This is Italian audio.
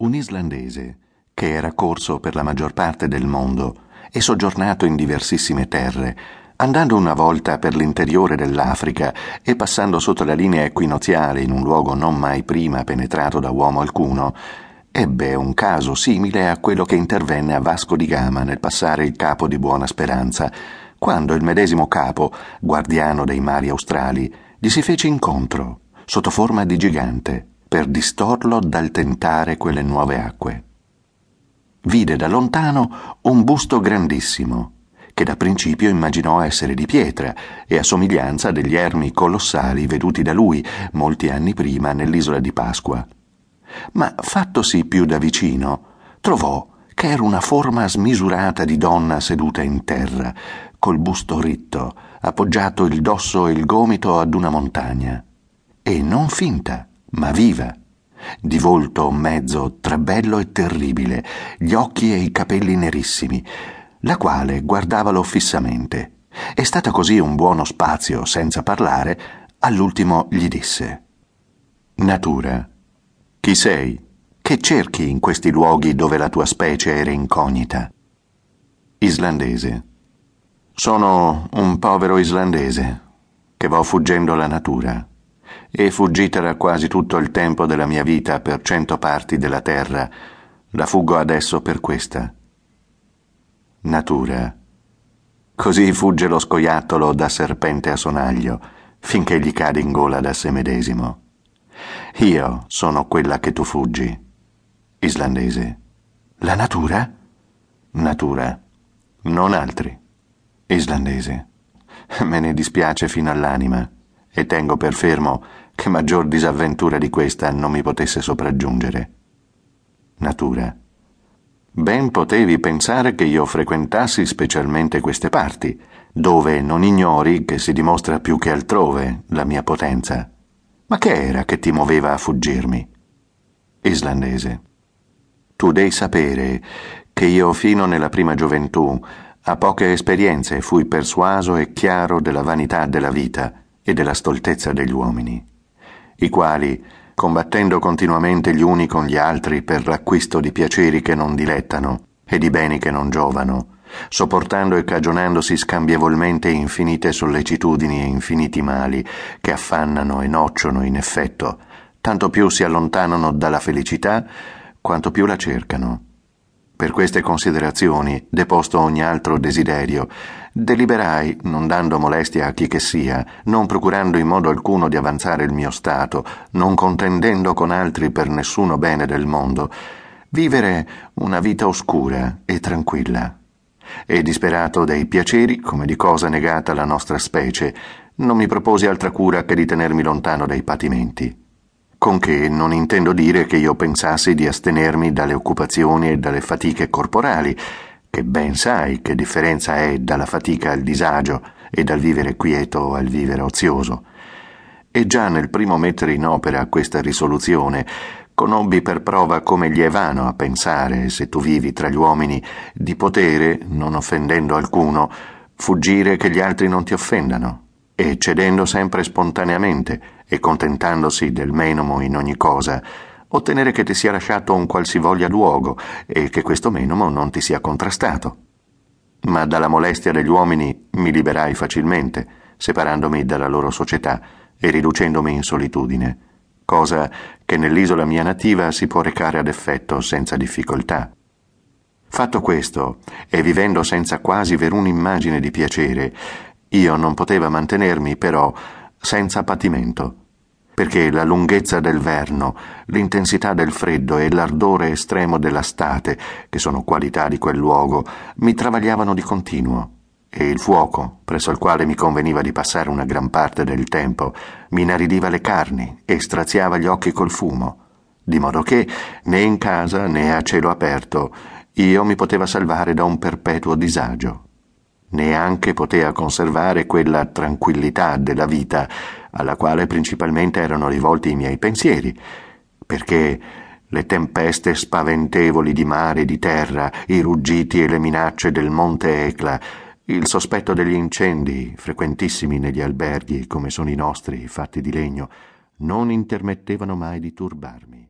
Un islandese, che era corso per la maggior parte del mondo e soggiornato in diversissime terre, andando una volta per l'interiore dell'Africa e passando sotto la linea equinoziale in un luogo non mai prima penetrato da uomo alcuno, ebbe un caso simile a quello che intervenne a Vasco di Gama nel passare il capo di Buona Speranza, quando il medesimo capo, guardiano dei mari australi, gli si fece incontro, sotto forma di gigante, per distorlo dal tentare quelle nuove acque. Vide da lontano un busto grandissimo, che da principio immaginò essere di pietra e a somiglianza degli ermi colossali veduti da lui molti anni prima nell'isola di Pasqua. Ma fattosi più da vicino, trovò che era una forma smisurata di donna seduta in terra, col busto ritto, appoggiato il dosso e il gomito ad una montagna. E non finta, ma viva, di volto mezzo tra bello e terribile, gli occhi e i capelli nerissimi, la quale guardavalo fissamente. È stata così un buono spazio, senza parlare, all'ultimo gli disse Natura, chi sei? Che cerchi in questi luoghi dove la tua specie era incognita? Islandese. Sono un povero islandese che vo fuggendo la natura e fuggitera quasi tutto il tempo della mia vita per cento parti della terra, la fuggo adesso per questa. Natura. Così fugge lo scoiattolo da serpente a sonaglio, finché gli cade in gola da se medesimo. Io sono quella che tu fuggi. Islandese. La natura? Natura. Non altri. Islandese. Me ne dispiace fino all'anima e tengo per fermo che maggior disavventura di questa non mi potesse sopraggiungere. Natura. Ben potevi pensare che io frequentassi specialmente queste parti, dove non ignori che si dimostra più che altrove la mia potenza. Ma che era che ti muoveva a fuggirmi? Islandese. Tu devi sapere che io fino nella prima gioventù, a poche esperienze, fui persuaso e chiaro della vanità della vita e della stoltezza degli uomini, i quali, combattendo continuamente gli uni con gli altri per l'acquisto di piaceri che non dilettano e di beni che non giovano, sopportando e cagionandosi scambievolmente infinite sollecitudini e infiniti mali che affannano e nocciono in effetto, tanto più si allontanano dalla felicità quanto più la cercano. Per queste considerazioni, deposto ogni altro desiderio, deliberai, non dando molestia a chi che sia, non procurando in modo alcuno di avanzare il mio stato, non contendendo con altri per nessuno bene del mondo, vivere una vita oscura e tranquilla. E disperato dei piaceri, come di cosa negata alla nostra specie, non mi proposi altra cura che di tenermi lontano dai patimenti con che non intendo dire che io pensassi di astenermi dalle occupazioni e dalle fatiche corporali, che ben sai che differenza è dalla fatica al disagio e dal vivere quieto al vivere ozioso. E già nel primo mettere in opera questa risoluzione conobbi per prova come gli è vano a pensare, se tu vivi tra gli uomini, di potere, non offendendo alcuno, fuggire che gli altri non ti offendano e cedendo sempre spontaneamente e contentandosi del menomo in ogni cosa, ottenere che ti sia lasciato un qualsivoglia luogo e che questo menomo non ti sia contrastato. Ma dalla molestia degli uomini mi liberai facilmente, separandomi dalla loro società e riducendomi in solitudine, cosa che nell'isola mia nativa si può recare ad effetto senza difficoltà. Fatto questo, e vivendo senza quasi veruna immagine di piacere, io non poteva mantenermi, però, senza patimento, perché la lunghezza del verno, l'intensità del freddo e l'ardore estremo della state, che sono qualità di quel luogo, mi travagliavano di continuo, e il fuoco, presso il quale mi conveniva di passare una gran parte del tempo, mi inaridiva le carni e straziava gli occhi col fumo, di modo che, né in casa né a cielo aperto, io mi poteva salvare da un perpetuo disagio neanche potea conservare quella tranquillità della vita alla quale principalmente erano rivolti i miei pensieri, perché le tempeste spaventevoli di mare e di terra, i ruggiti e le minacce del monte Ecla, il sospetto degli incendi, frequentissimi negli alberghi come sono i nostri, fatti di legno, non intermettevano mai di turbarmi.